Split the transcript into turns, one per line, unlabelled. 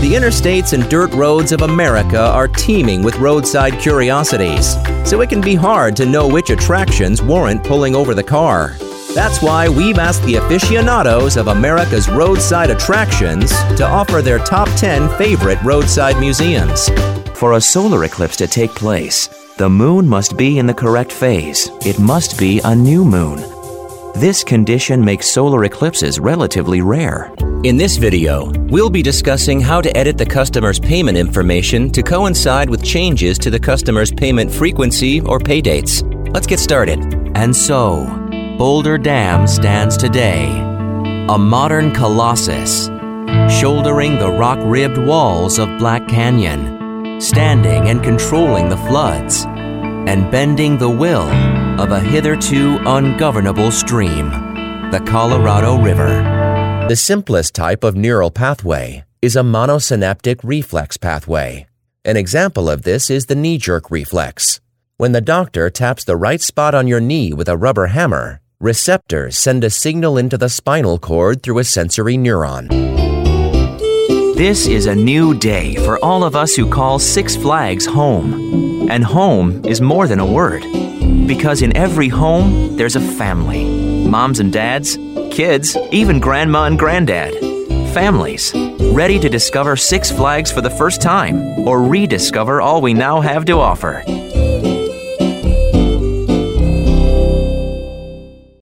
The interstates and dirt roads of America are teeming with roadside curiosities, so it can be hard to know which attractions warrant pulling over the car. That's why we've asked the aficionados of America's roadside attractions to offer their top 10 favorite roadside museums.
For a solar eclipse to take place, the moon must be in the correct phase. It must be a new moon. This condition makes solar eclipses relatively rare.
In this video, we'll be discussing how to edit the customer's payment information to coincide with changes to the customer's payment frequency or pay dates. Let's get started.
And so, Boulder Dam stands today, a modern colossus, shouldering the rock ribbed walls of Black Canyon, standing and controlling the floods, and bending the will of a hitherto ungovernable stream, the Colorado River.
The simplest type of neural pathway is a monosynaptic reflex pathway. An example of this is the knee jerk reflex. When the doctor taps the right spot on your knee with a rubber hammer, receptors send a signal into the spinal cord through a sensory neuron.
This is a new day for all of us who call Six Flags home. And home is more than a word. Because in every home, there's a family moms and dads, kids, even grandma and granddad. Families ready to discover Six Flags for the first time or rediscover all we now have to offer.